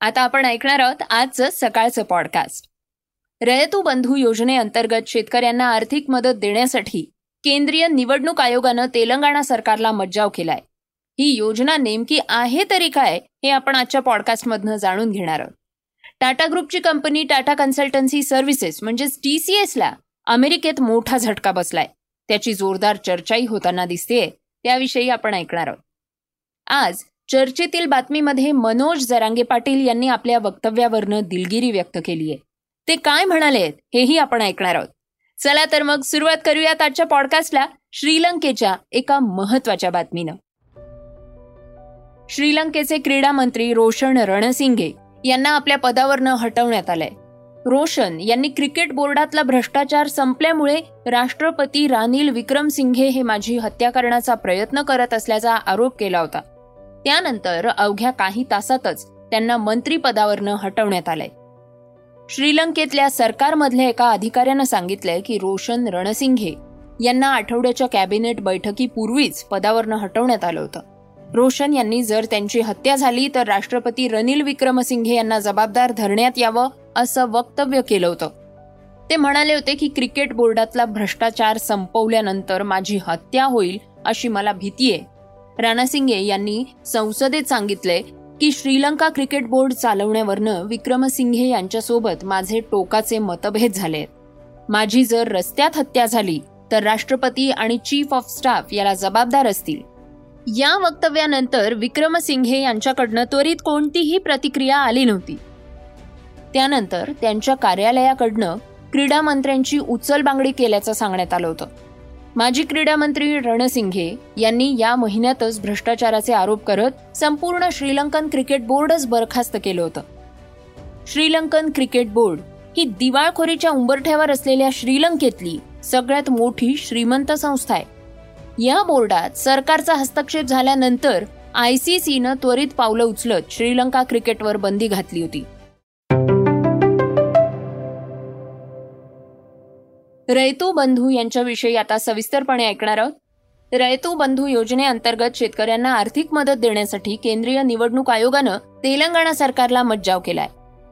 आता आपण ऐकणार आहोत आजचं सकाळचं पॉडकास्ट रयतू बंधू योजनेअंतर्गत शेतकऱ्यांना आर्थिक मदत देण्यासाठी केंद्रीय निवडणूक आयोगानं तेलंगणा सरकारला मज्जाव केलाय. ही योजना नेमकी आहे तरी काय हे आपण आजच्या पॉडकास्टमधनं जाणून घेणार आहोत. टाटा ग्रुपची कंपनी टाटा कन्सल्टन्सी सर्व्हिसेस म्हणजेच टीसीएसला अमेरिकेत मोठा झटका बसलाय. त्याची जोरदार चर्चाही होताना दिसतेय त्याविषयी आपण ऐकणार आहोत. आज चर्चेतील बातमीमध्ये मनोज जरांगे पाटील यांनी आपल्या वक्तव्यावरनं दिलगिरी व्यक्त केली आहे. ते काय म्हणाले हेही आपण ऐकणार आहोत. चला तर मग सुरुवात करूयात आजच्या पॉडकास्टला श्रीलंकेच्या एका महत्त्वाच्या बातमीनं. श्रीलंकेचे क्रीडा मंत्री रोशन रणसिंगे यांना आपल्या पदावरनं हटवण्यात आलंय. रोशन यांनी क्रिकेट बोर्डातला भ्रष्टाचार संपल्यामुळे राष्ट्रपती रानिल विक्रमसिंघे हे माझी हत्या करण्याचा प्रयत्न करत असल्याचा आरोप केला होता. त्यानंतर अवघ्या काही तासातच त्यांना मंत्रीपदावरनं हटवण्यात आलंय. श्रीलंकेतल्या सरकारमधल्या एका अधिकाऱ्यानं सांगितलंय की रोशन रणसिंघे यांना आठवड्याच्या कॅबिनेट बैठकीपूर्वीच पदावरनं हटवण्यात आलं होतं. रोशन यांनी जर त्यांची हत्या झाली तर राष्ट्रपती रनिल विक्रमसिंघे यांना जबाबदार धरण्यात यावं असं वक्तव्य केलं होतं. ते म्हणाले होते की क्रिकेट बोर्डातला भ्रष्टाचार संपवल्यानंतर माझी हत्या होईल अशी मला भीती आहे. राणासिंगे यांनी संसदेत सांगितले की श्रीलंका क्रिकेट बोर्ड चालवण्यावरनं विक्रमसिंघे यांच्यासोबत माझे टोकाचे मतभेद झाले. माझी जर रस्त्यात हत्या झाली तर राष्ट्रपती आणि चीफ ऑफ स्टाफ याला जबाबदार असतील. या वक्तव्यानंतर विक्रमसिंघे यांच्याकडनं त्वरित कोणतीही प्रतिक्रिया आली नव्हती. त्यानंतर त्यांच्या कार्यालयाकडनं क्रीडा मंत्र्यांची उचलबांगडी केल्याचं सांगण्यात आलं होतं. माजी क्रीडा मंत्री रणसिंघे यांनी या महिन्यातच भ्रष्टाचाराचे आरोप करत संपूर्ण श्रीलंकन क्रिकेट बोर्डच बरखास्त केलं होतं. श्रीलंकन क्रिकेट बोर्ड ही दिवाळखोरीच्या उंबरठ्यावर असलेल्या श्रीलंकेतली सगळ्यात मोठी श्रीमंत संस्था आहे. या बोर्डात सरकारचा हस्तक्षेप झाल्यानंतर आय सी सीनं त्वरित पावलं उचलत श्रीलंका क्रिकेटवर बंदी घातली होती. रयतू बंधू यांच्याविषयी आता सविस्तरपणे ऐकणार आहोत. रयतू बंधू योजनेअंतर्गत शेतकऱ्यांना आर्थिक मदत देण्यासाठी केंद्रीय निवडणूक आयोगानं तेलंगणा सरकारला मज्जाव केलाय.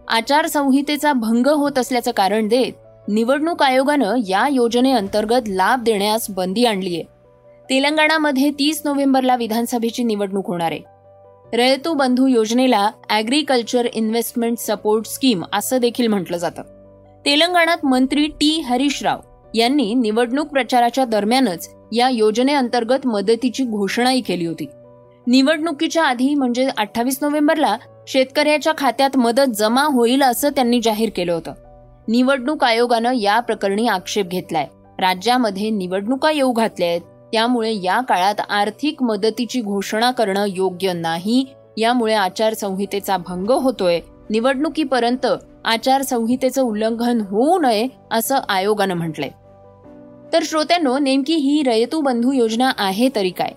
आचारसंहितेचा भंग होत असल्याचं कारण देत निवडणूक आयोगानं या योजनेअंतर्गत लाभ देण्यास बंदी आणली आहे तेलंगणामध्ये तीस नोव्हेंबरला विधानसभेची निवडणूक होणार आहे. रयतू बंधू योजनेला अॅग्रिकल्चर इन्व्हेस्टमेंट सपोर्ट स्कीम असं देखील म्हटलं जातं. तेलंगणात मंत्री टी. हरीश राव यांनी निवडणूक प्रचाराच्या दरम्यानच या योजनेअंतर्गत मदतीची घोषणाही केली होती. निवडणुकीच्या आधी म्हणजे अठ्ठावीस नोव्हेंबरला शेतकऱ्याच्या खात्यात मदत जमा होईल असं त्यांनी जाहीर केलं होतं. निवडणूक आयोगानं या प्रकरणी आक्षेप घेतलाय. राज्यामध्ये निवडणुका येऊ घातल्या आहेत. त्यामुळे या काळात आर्थिक मदतीची घोषणा करणं योग्य नाही. यामुळे आचारसंहितेचा भंग होतोय. निवडणुकीपर्यंत आचारसंहितेचं उल्लंघन होऊ नये असं आयोगानं म्हटलंय. तर श्रोत्यांनो नेमकी ही रयतू बंधू योजना आहे तरी काय?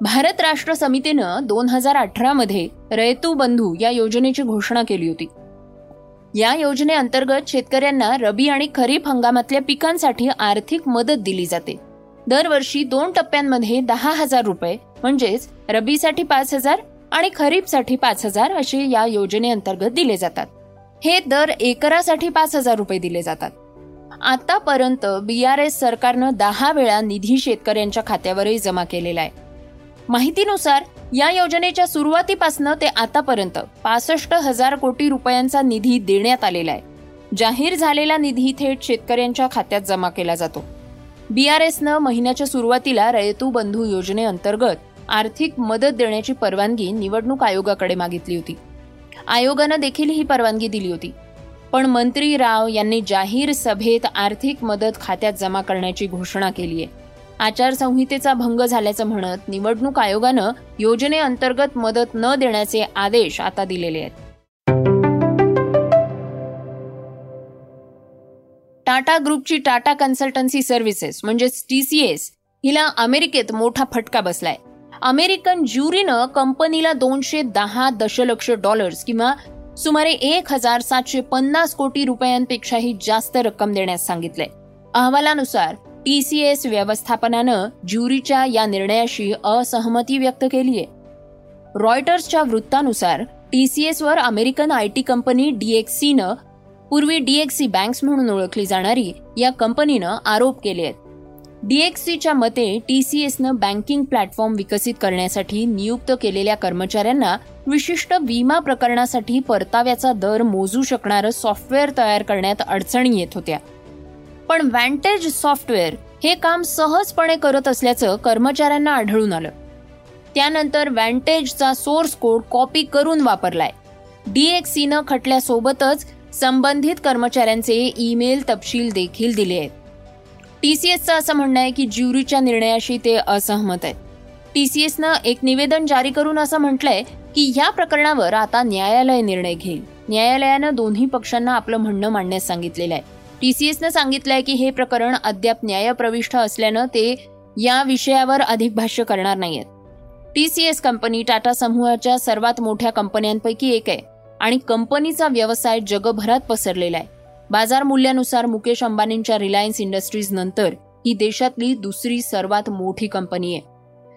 भारत राष्ट्र समितीनं दोन हजार अठरामध्ये रयतू बंधू या योजनेची घोषणा केली होती. या योजनेअंतर्गत शेतकऱ्यांना रबी आणि खरीप हंगामातल्या पिकांसाठी आर्थिक मदत दिली जाते. दरवर्षी दोन टप्प्यांमध्ये दहा हजार रुपये म्हणजेच रबीसाठी पाच हजार आणि खरीपसाठी पाच हजार असे या योजनेअंतर्गत दिले जातात. हे दर एकरासाठी पाच हजार रुपये दिले जातात. आतापर्यंत बी आर एस सरकारनं दहा वेळा निधी शेतकऱ्यांच्या खात्यावरही जमा केलेला आहे. माहितीनुसार या योजनेच्या सुरुवातीपासून ते आतापर्यंत पासष्ट हजार कोटी रुपयांचा निधी देण्यात आलेला आहे. जाहीर झालेला निधी थेट शेतकऱ्यांच्या खात्यात जमा केला जातो. बी आर एसनं महिन्याच्या सुरुवातीला रयतू बंधू योजनेअंतर्गत आर्थिक मदत देण्याची परवानगी निवडणूक आयोगाकडे मागितली होती. आयोगानं देखील ही परवानगी दिली होती. पण मंत्री राव यांनी जाहीर सभेत आर्थिक मदत खात्यात जमा करण्याची घोषणा केली आहे. आचारसंहितेचा भंग झाल्याचं म्हणत निवडणूक आयोगानं योजनेअंतर्गत मदत न देण्याचे आदेश आता दिलेले आहेत. टाटा ग्रुपची टाटा कन्सल्टन्सी सर्व्हिसेस म्हणजेच टीसीएस हिला अमेरिकेत मोठा फटका बसलाय. अमेरिकन ज्युरीनं कंपनीला दोनशे दहा दशलक्ष डॉलर्स किंवा सुमारे एक हजार सातशे पन्नास कोटी रुपयांपेक्षाही जास्त रक्कम देण्यास सांगितले अहवालानुसार टी सी एस व्यवस्थापनानं ज्युरीच्या या निर्णयाशी असहमती व्यक्त केली आहे रॉयटर्सच्या वृत्तानुसार टी सी एसवर अमेरिकन आय टी कंपनी डीएक्सीनं पूर्वी डीएक्सी बँक्स म्हणून ओळखली जाणारी या कंपनीनं आरोप केले आहेत डीएक्सीच्या मते टी सी एसनं बँकिंग प्लॅटफॉर्म विकसित करण्यासाठी नियुक्त केलेल्या कर्मचाऱ्यांना विशिष्ट विमा प्रकरणासाठी परताव्याचा दर मोजू शकणारं सॉफ्टवेअर तयार करण्यात अडचणी येत होत्या. पण व्हॅन्टेज सॉफ्टवेअर हे काम सहजपणे करत असल्याचं कर्मचाऱ्यांना आढळून आलं. त्यानंतर व्हॅन्टेजचा सोर्स कोड कॉपी करून वापरलाय. डीएक्सीनं खटल्यासोबतच संबंधित कर्मचाऱ्यांचे ईमेल तपशील देखील दिले आहेत. टी सी एसचं असं म्हणणं आहे की ज्युरीच्या निर्णयाशी ते असहमत आहेत. एसनं एक निवेदन जारी करून असं म्हटलंय की या प्रकरणावर आता न्यायालय निर्णय घेईल. न्यायालयानं दोन्ही पक्षांना आपलं म्हणणं मांडण्यास सांगितलेलं आहे. टी सी एसनं सांगितलंय की हे प्रकरण अद्याप न्यायप्रविष्ट असल्यानं ते या विषयावर अधिक भाष्य करणार नाहीयेत. एस कंपनी टाटा समूहाच्या सर्वात मोठ्या कंपन्यांपैकी एक आहे आणि कंपनीचा व्यवसाय जगभरात पसरलेला आहे. बाजार मूल्यानुसार मुकेश अंबानींच्या रिलायन्स इंडस्ट्रीज नंतर ही देशातली दुसरी सर्वात मोठी कंपनी आहे.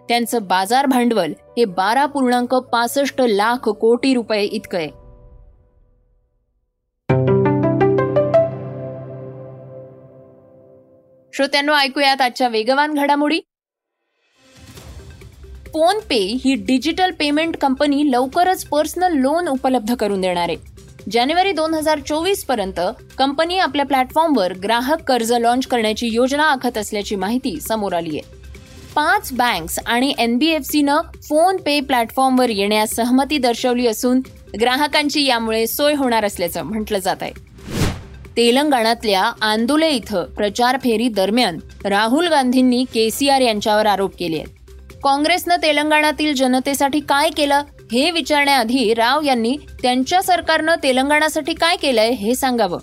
त्यांचं बाजार भांडवल हे बारा पूर्णांक पासष्ट लाख कोटी रुपये इतकं आहे. श्रोत्यांनो ऐकूयात आजच्या वेगवान घडामोडी. फोन पे ही डिजिटल पेमेंट कंपनी लवकरच पर्सनल लोन उपलब्ध करून देणार आहे. जानेवारी दोन हजार चोवीसपर्यंत कंपनी आपल्या प्लॅटफॉर्मवर ग्राहक कर्ज लॉन्च करण्याची योजना आखत असल्याची माहिती समोर आली आहे पाच बँक्स आणि एनबीएफसीनं फोन पे प्लॅटफॉर्मवर येण्यास सहमती दर्शवली असून ग्राहकांची यामुळे सोय होणार असल्याचं म्हटलं जात आहे. तेलंगणातल्या आंदोले इथं प्रचार फेरी दरम्यान राहुल गांधींनी केसीआर यांच्यावर आरोप केले आहेत काँग्रेसनं तेलंगणातील जनतेसाठी काय केलं? हे विचारण्याआधी राव यांनी त्यांच्या सरकारनं तेलंगणासाठी काय केलंय हे सांगावं.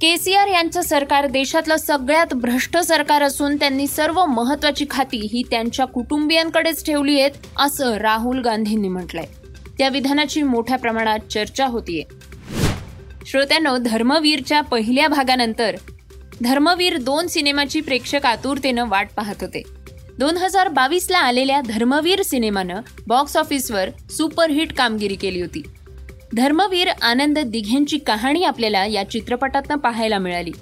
केसीआर यांचं सरकार देशातलं सगळ्यात भ्रष्ट सरकार असून त्यांनी सर्व महत्वाची खाती ही त्यांच्या कुटुंबियांकडेच ठेवली आहेत असं राहुल गांधींनी म्हटलंय. त्या विधानाची मोठ्या प्रमाणात चर्चा होतीये. श्रोत्यांनो धर्मवीरच्या पहिल्या भागानंतर धर्मवीर दोन सिनेमाची प्रेक्षक आतुरतेनं वाट पाहत होते. दोन हजार बावीसला आलेल्या धर्मवीर सिनेमानं बॉक्स ऑफिसवर सुपरहिट कामगिरी केली होती. धर्मवीर आनंद दिघेंची कहाणी आपल्याला या चित्रपटातनं पाहायला मिळाली.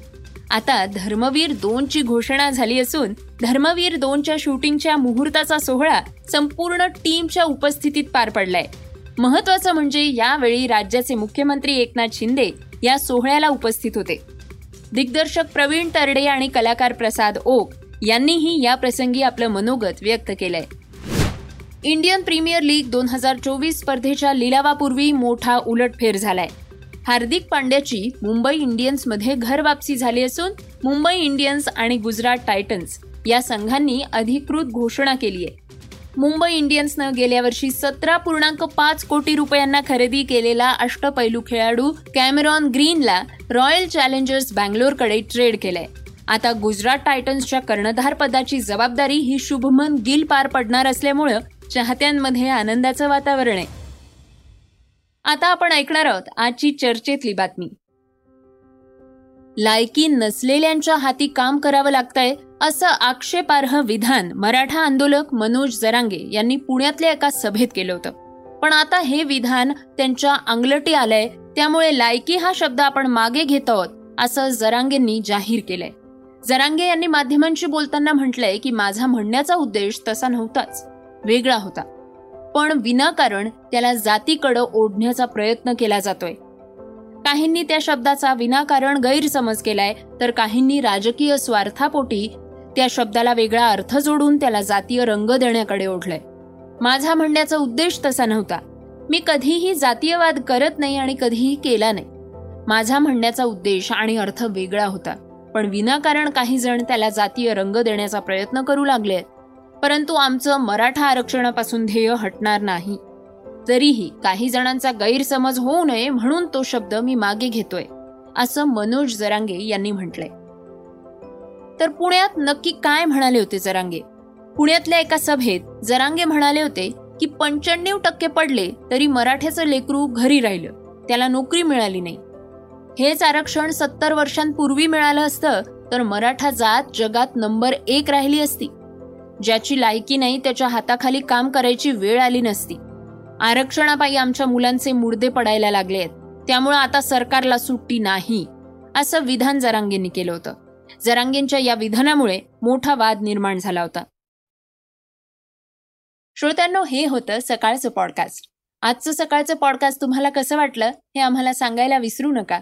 आता धर्मवीर दोनची घोषणा झाली असून धर्मवीर दोनच्या शूटिंगच्या मुहूर्ताचा सोहळा संपूर्ण टीमच्या उपस्थितीत पार पडलाय. महत्वाचं म्हणजे यावेळी राज्याचे मुख्यमंत्री एकनाथ शिंदे या सोहळ्याला उपस्थित होते. दिग्दर्शक प्रवीण तरडे आणि कलाकार प्रसाद ओक यांनीही या प्रसंगी आपलं मनोगत व्यक्त केलंय. इंडियन प्रीमियर लीग दोन हजार चोवीस स्पर्धेच्या लिलावापूर्वी मोठा उलटफेर झालाय. हार्दिक पांड्याची मुंबई इंडियन्समध्ये घरवापसी झाली असून मुंबई इंडियन्स आणि गुजरात टायटन्स या संघांनी अधिकृत घोषणा केली आहे मुंबई इंडियन्सनं गेल्या वर्षी सतरा पूर्णांक पाच कोटी रुपयांना खरेदी केलेला अष्टपैलू खेळाडू कॅमेरॉन ग्रीनला रॉयल चॅलेंजर्स बँगलोरकडे ट्रेड केलाय. आता गुजरात टायटन्सच्या कर्णधार पदाची जबाबदारी ही शुभमन गिल पार पडणार असल्यामुळं चाहत्यांमध्ये आनंदाचं वातावरण आहे. आता आपण ऐकणार आहोत आजची चर्चेतली बातमी. लायकी नसलेल्यांच्या हाती काम करावं लागतंय असं आक्षेपार्ह विधान मराठा आंदोलक मनोज जरांगे यांनी पुण्यातल्या एका सभेत केलं होतं. पण आता हे विधान त्यांच्या अंगलटी आलंय त्यामुळे लायकी हा शब्द आपण मागे घेत आहोत असं जरांगेंनी जाहीर केलंय. जरांगे यांनी माध्यमांशी बोलताना म्हटलंय की माझा म्हणण्याचा उद्देश तसा नव्हताच. वेगळा होता. पण विनाकारण त्याला जातीकडं ओढण्याचा प्रयत्न केला जातोय. काहींनी त्या शब्दाचा विनाकारण गैरसमज केलाय तर काहींनी राजकीय स्वार्थापोटी त्या शब्दाला वेगळा अर्थ जोडून त्याला जातीय रंग देण्याकडे ओढलंय. माझा म्हणण्याचा उद्देश तसा नव्हता. मी कधीही जातीयवाद करत नाही आणि कधीही केला नाही. माझा म्हणण्याचा उद्देश आणि अर्थ वेगळा होता. पण विनाकारण काही जण त्याला जातीय रंग देण्याचा प्रयत्न करू लागले. परंतु आमचं मराठा आरक्षणापासून ध्येय हटणार नाही. तरीही काही जणांचा गैरसमज होऊ नये म्हणून तो शब्द मी मागे घेतोय असं मनोज जरांगे यांनी म्हटलंय. तर पुण्यात नक्की काय म्हणाले होते जरांगे? पुण्यातल्या एका सभेत जरांगे म्हणाले होते की पंच्याण्णव टक्के पडले तरी मराठ्याचं लेकरू घरी राहिलं त्याला नोकरी मिळाली नाही. हेच आरक्षण सत्तर वर्षांपूर्वी मिळालं असतं तर मराठा जात जगात नंबर एक राहिली असती. ज्याची लायकी नाही त्याच्या हाताखाली काम करायची वेळ आली नसती. आरक्षणापायी आमच्या मुलांचे मुडदे पडायला लागले आहेत. त्यामुळं आता सरकारला सुट्टी नाही असं विधान जरांगेंनी केलं होतं. जरांगेंच्या या विधानामुळे मोठा वाद निर्माण झाला होता. श्रोत्यांनो हे होतं सकाळचं पॉडकास्ट आजचं सकाळचं पॉडकास्ट तुम्हाला कसं वाटलं हे आम्हाला सांगायला विसरू नका.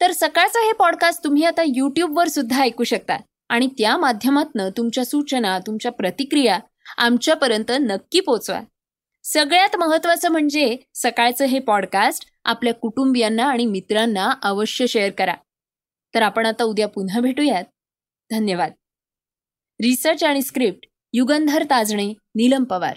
तर सकाळचं हे पॉडकास्ट तुम्ही आता यूट्यूबवर सुद्धा ऐकू शकता. आणि त्या माध्यमातनं तुमच्या सूचना तुमच्या प्रतिक्रिया आमच्यापर्यंत नक्की पोचवा. सगळ्यात महत्वाचं म्हणजे सकाळचं हे पॉडकास्ट आपल्या कुटुंबियांना आणि मित्रांना अवश्य शेअर करा. तर आपण आता उद्या पुन्हा भेटूयात. धन्यवाद. रिसर्च आणि स्क्रिप्ट युगंधर ताजणे नीलम पवार.